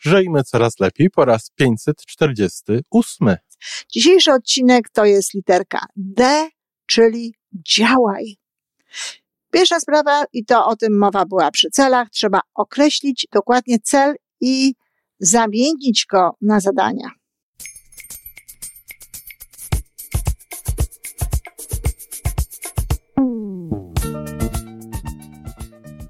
Żyjmy coraz lepiej po raz 548. Dzisiejszy odcinek to jest literka D, czyli działaj. Pierwsza sprawa, i to o tym mowa była przy celach, trzeba określić dokładnie cel i zamienić go na zadania.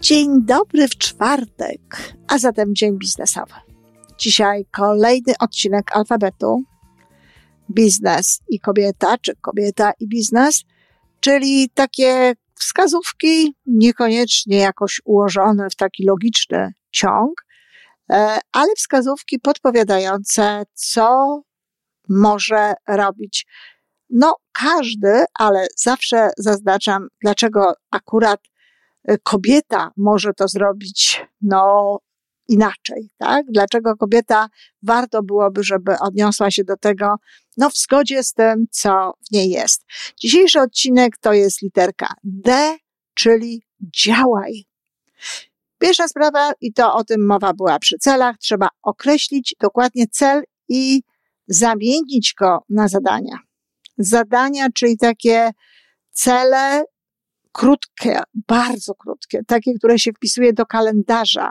Dzień dobry w czwartek, a zatem dzień biznesowy. Dzisiaj kolejny odcinek alfabetu. Biznes i kobieta, czy kobieta i biznes, czyli takie wskazówki, niekoniecznie jakoś ułożone w taki logiczny ciąg, e, ale wskazówki podpowiadające, co może robić. No, każdy, ale zawsze zaznaczam, dlaczego akurat kobieta może to zrobić, no, inaczej, tak? Dlaczego kobieta warto byłoby, żeby odniosła się do tego, no, w zgodzie z tym, co w niej jest. Dzisiejszy odcinek to jest literka D, czyli działaj. Pierwsza sprawa, i to o tym mowa była przy celach, trzeba określić dokładnie cel i zamienić go na zadania. Zadania, czyli takie cele, krótkie, bardzo krótkie, takie, które się wpisuje do kalendarza,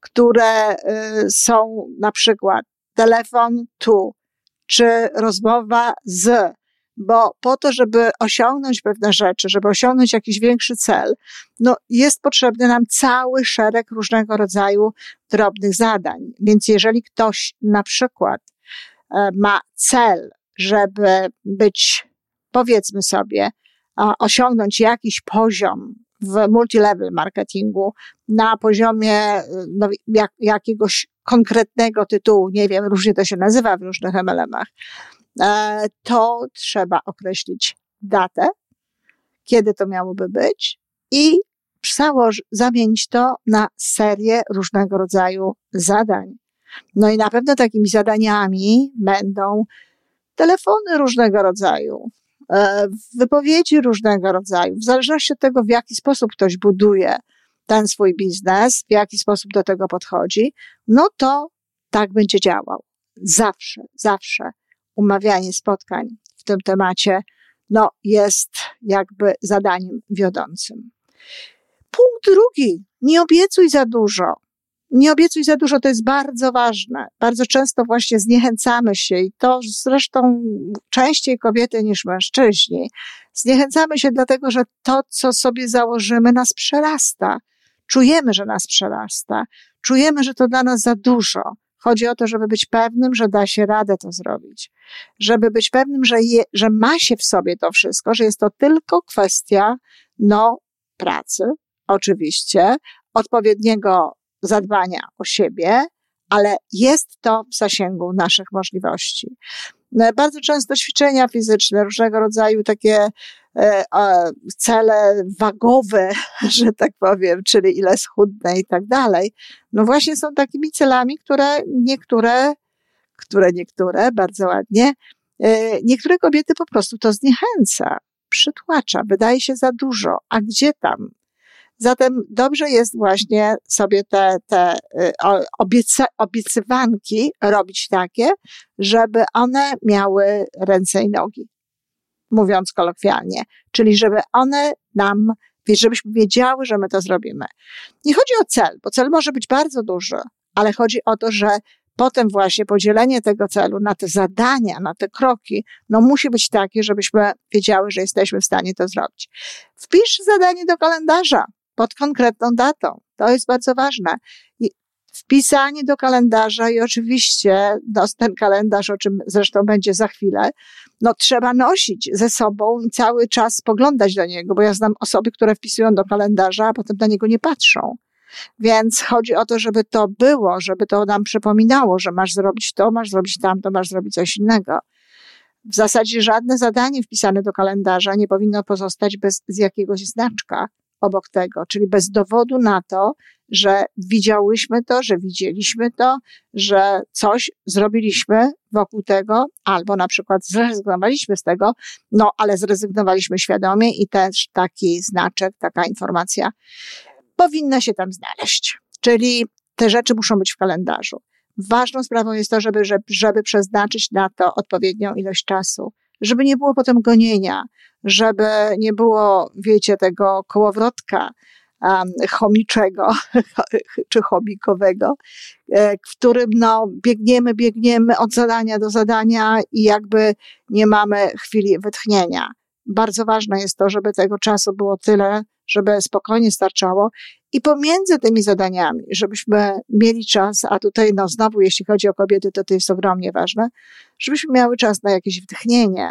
które y, są na przykład telefon tu, czy rozmowa z, bo po to, żeby osiągnąć pewne rzeczy, żeby osiągnąć jakiś większy cel, no jest potrzebny nam cały szereg różnego rodzaju drobnych zadań. Więc jeżeli ktoś na przykład e, ma cel, żeby być, powiedzmy sobie, osiągnąć jakiś poziom w multilevel marketingu na poziomie no, jak, jakiegoś konkretnego tytułu, nie wiem, różnie to się nazywa w różnych MLM-ach, e, to trzeba określić datę, kiedy to miałoby być i założ, zamienić to na serię różnego rodzaju zadań. No i na pewno takimi zadaniami będą telefony różnego rodzaju, wypowiedzi różnego rodzaju, w zależności od tego, w jaki sposób ktoś buduje ten swój biznes, w jaki sposób do tego podchodzi, no to tak będzie działał. Zawsze, zawsze umawianie spotkań w tym temacie, no, jest jakby zadaniem wiodącym. Punkt drugi. Nie obiecuj za dużo. Nie obiecuj za dużo, to jest bardzo ważne. Bardzo często właśnie zniechęcamy się i to zresztą częściej kobiety niż mężczyźni. Zniechęcamy się dlatego, że to, co sobie założymy, nas przerasta. Czujemy, że nas przerasta. Czujemy, że to dla nas za dużo. Chodzi o to, żeby być pewnym, że da się radę to zrobić. Żeby być pewnym, że, je, że ma się w sobie to wszystko, że jest to tylko kwestia, no, pracy, oczywiście, odpowiedniego zadbania o siebie, ale jest to w zasięgu naszych możliwości. No, bardzo często ćwiczenia fizyczne, różnego rodzaju takie e, cele wagowe, że tak powiem, czyli ile schudnę i tak dalej, no właśnie są takimi celami, które niektóre, które niektóre, bardzo ładnie, e, niektóre kobiety po prostu to zniechęca, przytłacza, wydaje się za dużo, a gdzie tam? Zatem dobrze jest właśnie sobie te, te y, obieca, obiecywanki robić takie, żeby one miały ręce i nogi. Mówiąc kolokwialnie. Czyli żeby one nam, żebyśmy wiedziały, że my to zrobimy. Nie chodzi o cel, bo cel może być bardzo duży, ale chodzi o to, że potem właśnie podzielenie tego celu na te zadania, na te kroki, no musi być takie, żebyśmy wiedziały, że jesteśmy w stanie to zrobić. Wpisz zadanie do kalendarza pod konkretną datą. To jest bardzo ważne. I wpisanie do kalendarza i oczywiście no, ten kalendarz, o czym zresztą będzie za chwilę, no trzeba nosić ze sobą i cały czas spoglądać do niego, bo ja znam osoby, które wpisują do kalendarza, a potem na niego nie patrzą. Więc chodzi o to, żeby to było, żeby to nam przypominało, że masz zrobić to, masz zrobić tamto, masz zrobić coś innego. W zasadzie żadne zadanie wpisane do kalendarza nie powinno pozostać bez z jakiegoś znaczka obok tego, czyli bez dowodu na to, że widziałyśmy to, że widzieliśmy to, że coś zrobiliśmy wokół tego, albo na przykład zrezygnowaliśmy z tego, no ale zrezygnowaliśmy świadomie i też taki znaczek, taka informacja powinna się tam znaleźć. Czyli te rzeczy muszą być w kalendarzu. Ważną sprawą jest to, żeby, żeby, przeznaczyć na to odpowiednią ilość czasu, żeby nie było potem gonienia, żeby nie było, wiecie, tego kołowrotka um, chomiczego czy chomikowego, e, w którym no, biegniemy, biegniemy od zadania do zadania i jakby nie mamy chwili wytchnienia. Bardzo ważne jest to, żeby tego czasu było tyle, żeby spokojnie starczało i pomiędzy tymi zadaniami, żebyśmy mieli czas, a tutaj no znowu jeśli chodzi o kobiety, to to jest ogromnie ważne, żebyśmy miały czas na jakieś wdchnienie.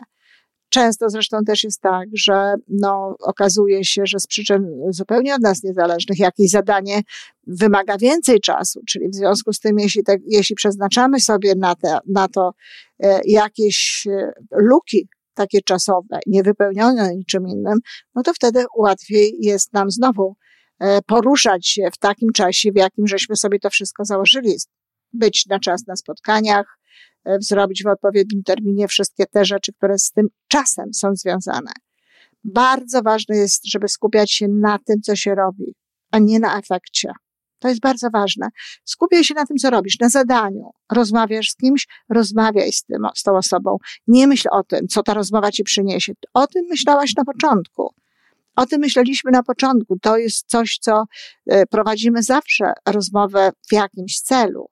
Często zresztą też jest tak, że no, okazuje się, że z przyczyn zupełnie od nas niezależnych jakieś zadanie wymaga więcej czasu, czyli w związku z tym, jeśli, te, jeśli przeznaczamy sobie na, te, na to e, jakieś e, luki takie czasowe, niewypełnione niczym innym, no to wtedy łatwiej jest nam znowu poruszać się w takim czasie, w jakim żeśmy sobie to wszystko założyli. Być na czas na spotkaniach, e, zrobić w odpowiednim terminie wszystkie te rzeczy, które z tym czasem są związane. Bardzo ważne jest, żeby skupiać się na tym, co się robi, a nie na efekcie. To jest bardzo ważne. Skupiaj się na tym, co robisz, na zadaniu. Rozmawiasz z kimś, rozmawiaj z, tym, z tą osobą. Nie myśl o tym, co ta rozmowa ci przyniesie. O tym myślałaś na początku. O tym myśleliśmy na początku. To jest coś, co e, prowadzimy zawsze rozmowę w jakimś celu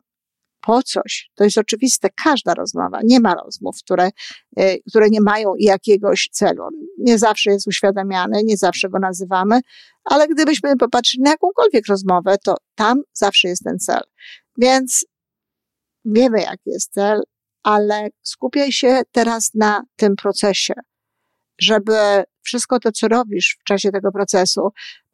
po coś. To jest oczywiste. Każda rozmowa. Nie ma rozmów, które, e, które nie mają jakiegoś celu. Nie zawsze jest uświadamiany, nie zawsze go nazywamy, ale gdybyśmy popatrzyli na jakąkolwiek rozmowę, to tam zawsze jest ten cel. Więc wiemy, jaki jest cel, ale skupiaj się teraz na tym procesie, żeby wszystko to, co robisz w czasie tego procesu,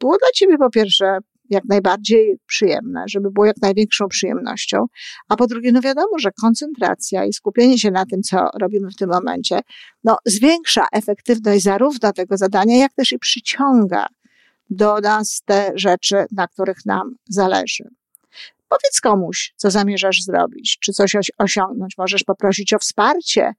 było dla ciebie po pierwsze jak najbardziej przyjemne, żeby było jak największą przyjemnością. A po drugie, no wiadomo, że koncentracja i skupienie się na tym, co robimy w tym momencie, no zwiększa efektywność zarówno tego zadania, jak też i przyciąga do nas te rzeczy, na których nam zależy. Powiedz komuś, co zamierzasz zrobić, czy coś osiągnąć. Możesz poprosić o wsparcie,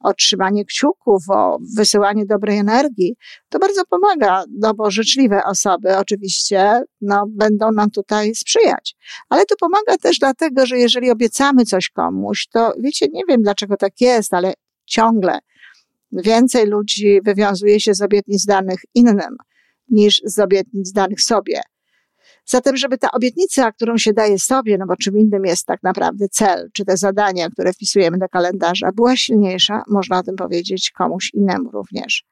o trzymanie kciuków, o wysyłanie dobrej energii. To bardzo pomaga, no bo życzliwe osoby oczywiście no, będą nam tutaj sprzyjać. Ale to pomaga też dlatego, że jeżeli obiecamy coś komuś, to wiecie, nie wiem dlaczego tak jest, ale ciągle więcej ludzi wywiązuje się z obietnic danych innym niż z obietnic danych sobie. Zatem, żeby ta obietnica, którą się daje sobie, no bo czym innym jest tak naprawdę cel, czy te zadania, które wpisujemy do kalendarza, była silniejsza, można o tym powiedzieć komuś innemu również.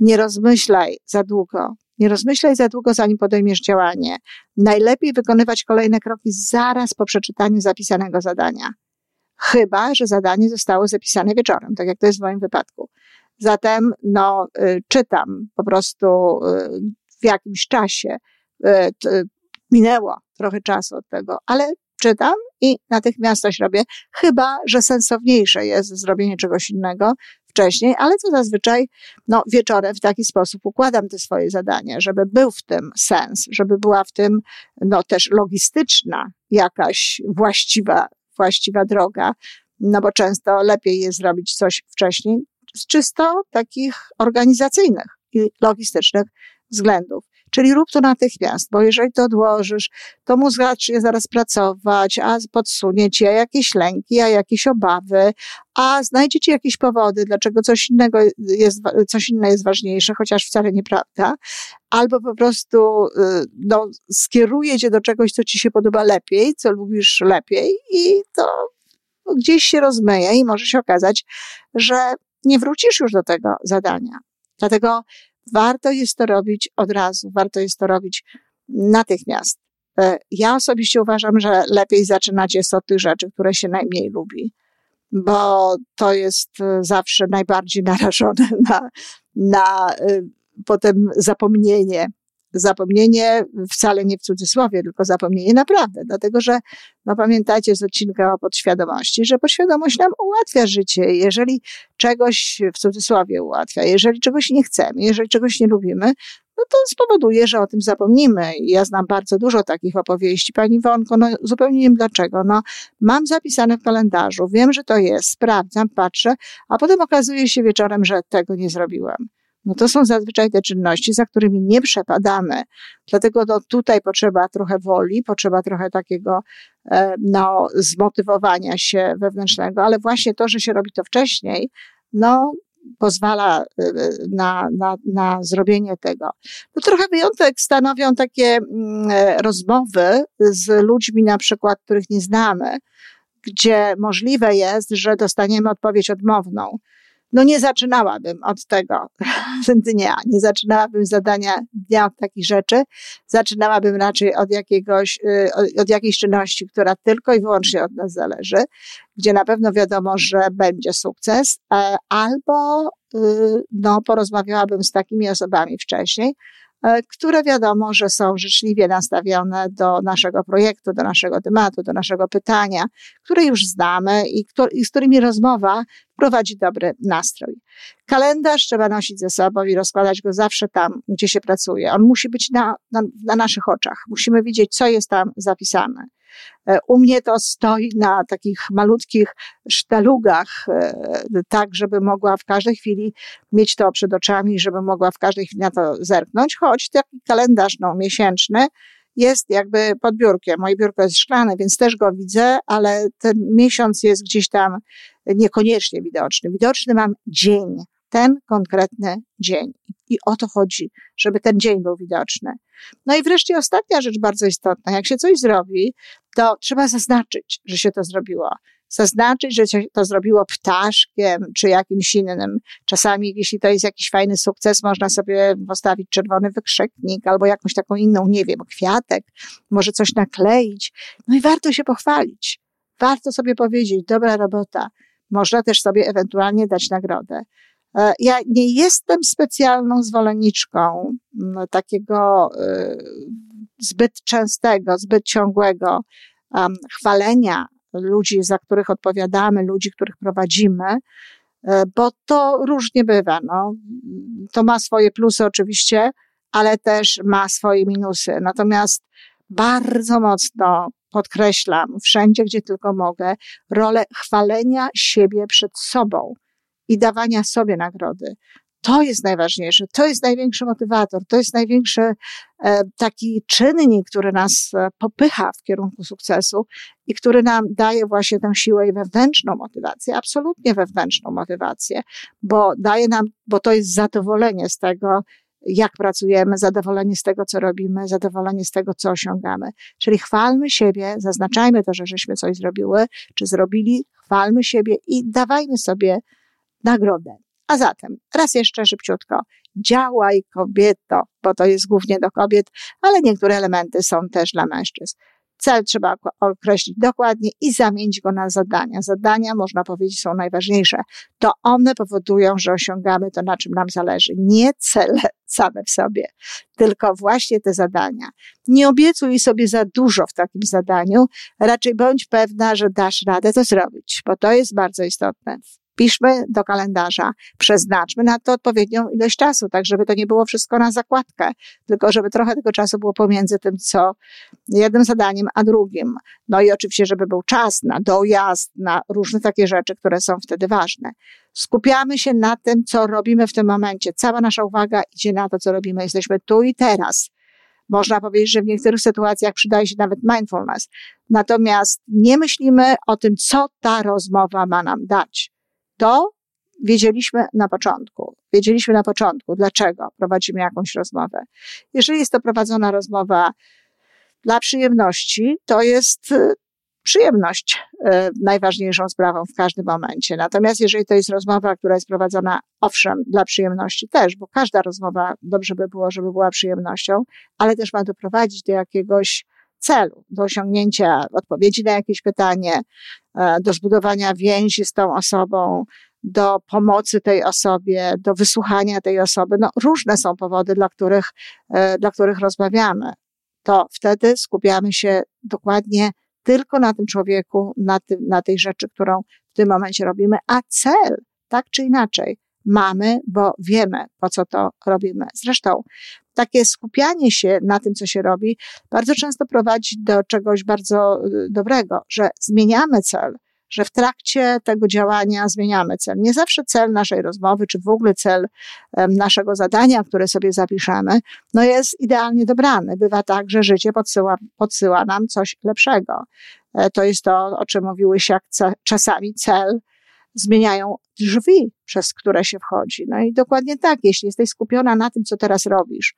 Nie rozmyślaj za długo. Nie rozmyślaj za długo, zanim podejmiesz działanie. Najlepiej wykonywać kolejne kroki zaraz po przeczytaniu zapisanego zadania. Chyba, że zadanie zostało zapisane wieczorem, tak jak to jest w moim wypadku. Zatem, no, y, czytam po prostu y, w jakimś czasie, y, minęło trochę czasu od tego, ale czytam i natychmiast coś robię, chyba, że sensowniejsze jest zrobienie czegoś innego wcześniej, ale to zazwyczaj no, wieczorem w taki sposób układam te swoje zadania, żeby był w tym sens, żeby była w tym no, też logistyczna jakaś właściwa, właściwa droga, no bo często lepiej jest zrobić coś wcześniej z czysto takich organizacyjnych i logistycznych względów. Czyli rób to natychmiast, bo jeżeli to odłożysz, to mózg zacznie zaraz pracować, a podsunie ci jakieś lęki, a jakieś obawy, a znajdzie ci jakieś powody, dlaczego coś innego jest, coś inne jest ważniejsze, chociaż wcale nieprawda, albo po prostu, y, no, skieruje cię do czegoś, co ci się podoba lepiej, co lubisz lepiej i to gdzieś się rozmyje i może się okazać, że nie wrócisz już do tego zadania. Dlatego warto jest to robić od razu, warto jest to robić natychmiast. E, ja osobiście uważam, że lepiej zaczynać jest od tych rzeczy, które się najmniej lubi, bo to jest e, zawsze najbardziej narażone na, na e, potem zapomnienie zapomnienie wcale nie w cudzysłowie, tylko zapomnienie naprawdę, dlatego że, no pamiętacie z odcinka o podświadomości, że podświadomość nam ułatwia życie. Jeżeli czegoś w cudzysłowie ułatwia, jeżeli czegoś nie chcemy, jeżeli czegoś nie lubimy, no to spowoduje, że o tym zapomnimy. Ja znam bardzo dużo takich opowieści. Pani Wonko, no zupełnie nie wiem dlaczego. No, mam zapisane w kalendarzu, wiem, że to jest, sprawdzam, patrzę, a potem okazuje się wieczorem, że tego nie zrobiłam. No to są zazwyczaj te czynności, za którymi nie przepadamy. Dlatego no, tutaj potrzeba trochę woli, potrzeba trochę takiego e, no, zmotywowania się wewnętrznego, ale właśnie to, że się robi to wcześniej, no, pozwala e, na, na, na zrobienie tego. No trochę wyjątek stanowią takie mm, e, rozmowy z ludźmi, na przykład, których nie znamy, gdzie możliwe jest, że dostaniemy odpowiedź odmowną no nie zaczynałabym od tego. Dnia, nie zaczynałabym zadania dnia od takich rzeczy, zaczynałabym raczej od jakiegoś, y, od jakiejś czynności, która tylko i wyłącznie od nas zależy, gdzie na pewno wiadomo, że będzie sukces, e, albo y, no, porozmawiałabym z takimi osobami wcześniej, które wiadomo, że są życzliwie nastawione do naszego projektu, do naszego tematu, do naszego pytania, które już znamy i, i z którymi rozmowa wprowadzi dobry nastrój. Kalendarz trzeba nosić ze sobą i rozkładać go zawsze tam, gdzie się pracuje. On musi być na, na, na naszych oczach. Musimy widzieć, co jest tam zapisane. E, u mnie to stoi na takich malutkich sztalugach, e, tak, żeby mogła w każdej chwili mieć to przed oczami, żeby mogła w każdej chwili na to zerknąć, choć taki kalendarz no, miesięczny jest jakby pod biurkiem. Moje biurko jest szklane, więc też go widzę, ale ten miesiąc jest gdzieś tam niekoniecznie widoczny. Widoczny mam dzień, ten konkretny dzień. I o to chodzi, żeby ten dzień był widoczny. No i wreszcie ostatnia rzecz bardzo istotna. Jak się coś zrobi, to trzeba zaznaczyć, że się to zrobiło. Zaznaczyć, że się to zrobiło ptaszkiem czy jakimś innym. Czasami, jeśli to jest jakiś fajny sukces, można sobie postawić czerwony wykrzyknik albo jakąś taką inną, nie wiem, kwiatek, może coś nakleić. No i warto się pochwalić. Warto sobie powiedzieć, dobra robota. Można też sobie ewentualnie dać nagrodę. E, ja nie jestem specjalną zwolenniczką takiego e, zbyt częstego, zbyt ciągłego chwalenia ludzi, za których odpowiadamy, ludzi, których prowadzimy, e, bo to różnie bywa. No. To ma swoje plusy oczywiście, ale też ma swoje minusy. Natomiast bardzo mocno podkreślam, wszędzie, gdzie tylko mogę, rolę chwalenia siebie przed sobą i dawania sobie nagrody. To jest najważniejsze, to jest największy motywator, to jest największy e, taki czynnik, który nas e, popycha w kierunku sukcesu i który nam daje właśnie tę siłę i wewnętrzną motywację, absolutnie wewnętrzną motywację, bo daje nam, bo to jest zadowolenie z tego, jak pracujemy, zadowolenie z tego, co robimy, zadowolenie z tego, co osiągamy. Czyli chwalmy siebie, zaznaczajmy to, że żeśmy coś zrobiły, czy zrobili, chwalmy siebie i dawajmy sobie nagrodę. A zatem, raz jeszcze szybciutko, działaj kobieto, bo to jest głównie do kobiet, ale niektóre elementy są też dla mężczyzn. Cel trzeba określić dokładnie i zamienić go na zadania. Zadania, można powiedzieć, są najważniejsze. To one powodują, że osiągamy to, na czym nam zależy. Nie cele same w sobie, tylko właśnie te zadania. Nie obiecuj sobie za dużo w takim zadaniu, raczej bądź pewna, że dasz radę to zrobić, bo to jest bardzo istotne piszmy do kalendarza, przeznaczmy na to odpowiednią ilość czasu, tak żeby to nie było wszystko na zakładkę, tylko żeby trochę tego czasu było pomiędzy tym, co jednym zadaniem, a drugim. No i oczywiście, żeby był czas na dojazd, na różne takie rzeczy, które są wtedy ważne. Skupiamy się na tym, co robimy w tym momencie. Cała nasza uwaga idzie na to, co robimy. Jesteśmy tu i teraz. Można powiedzieć, że w niektórych sytuacjach przydaje się nawet mindfulness. Natomiast nie myślimy o tym, co ta rozmowa ma nam dać to wiedzieliśmy na początku. Wiedzieliśmy na początku, dlaczego prowadzimy jakąś rozmowę. Jeżeli jest to prowadzona rozmowa dla przyjemności, to jest y, przyjemność y, najważniejszą sprawą w każdym momencie. Natomiast jeżeli to jest rozmowa, która jest prowadzona, owszem, dla przyjemności też, bo każda rozmowa dobrze by było, żeby była przyjemnością, ale też ma doprowadzić do jakiegoś celu, do osiągnięcia odpowiedzi na jakieś pytanie, e, do zbudowania więzi z tą osobą, do pomocy tej osobie, do wysłuchania tej osoby. No, różne są powody, dla których, e, dla których rozmawiamy. To wtedy skupiamy się dokładnie tylko na tym człowieku, na, tym, na tej rzeczy, którą w tym momencie robimy, a cel, tak czy inaczej, mamy, bo wiemy, po co to robimy. Zresztą takie skupianie się na tym, co się robi, bardzo często prowadzi do czegoś bardzo y, dobrego, że zmieniamy cel, że w trakcie tego działania zmieniamy cel. Nie zawsze cel naszej rozmowy, czy w ogóle cel naszego zadania, które sobie zapiszemy, no jest idealnie dobrany. Bywa tak, że życie podsyła, podsyła nam coś lepszego. E, to jest to, o czym mówiłyś, jak czasami cel zmieniają drzwi, przez które się wchodzi. No i dokładnie tak, jeśli jesteś skupiona na tym, co teraz robisz,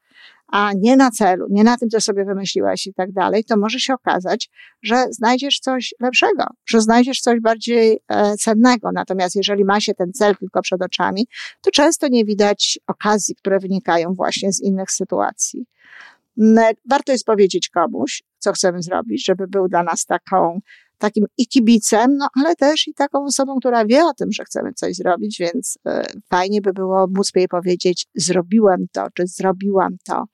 a nie na celu, nie na tym, co sobie wymyśliłaś i tak dalej, to może się okazać, że znajdziesz coś lepszego, że znajdziesz coś bardziej e, cennego. Natomiast jeżeli ma się ten cel tylko przed oczami, to często nie widać okazji, które wynikają właśnie z innych sytuacji. Warto jest powiedzieć komuś, co chcemy zrobić, żeby był dla nas taką takim i kibicem, no ale też i taką osobą, która wie o tym, że chcemy coś zrobić, więc y, fajnie by było móc jej powiedzieć, zrobiłem to, czy zrobiłam to.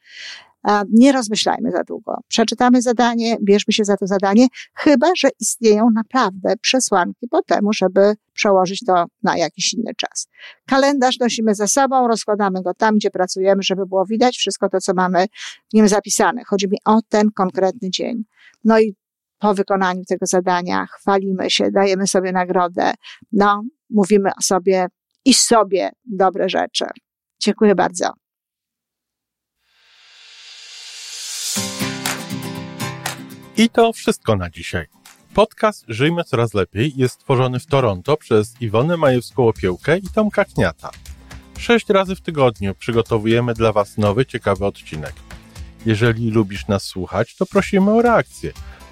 Nie rozmyślajmy za długo. Przeczytamy zadanie, bierzmy się za to zadanie, chyba że istnieją naprawdę przesłanki po temu, żeby przełożyć to na jakiś inny czas. Kalendarz nosimy ze sobą, rozkładamy go tam, gdzie pracujemy, żeby było widać wszystko to, co mamy w nim zapisane. Chodzi mi o ten konkretny dzień. No i po wykonaniu tego zadania chwalimy się, dajemy sobie nagrodę, no, mówimy o sobie i sobie dobre rzeczy. Dziękuję bardzo. I to wszystko na dzisiaj. Podcast Żyjmy Coraz Lepiej jest stworzony w Toronto przez Iwonę Majewską-Opiełkę i Tomka Kniata. Sześć razy w tygodniu przygotowujemy dla Was nowy, ciekawy odcinek. Jeżeli lubisz nas słuchać, to prosimy o reakcję –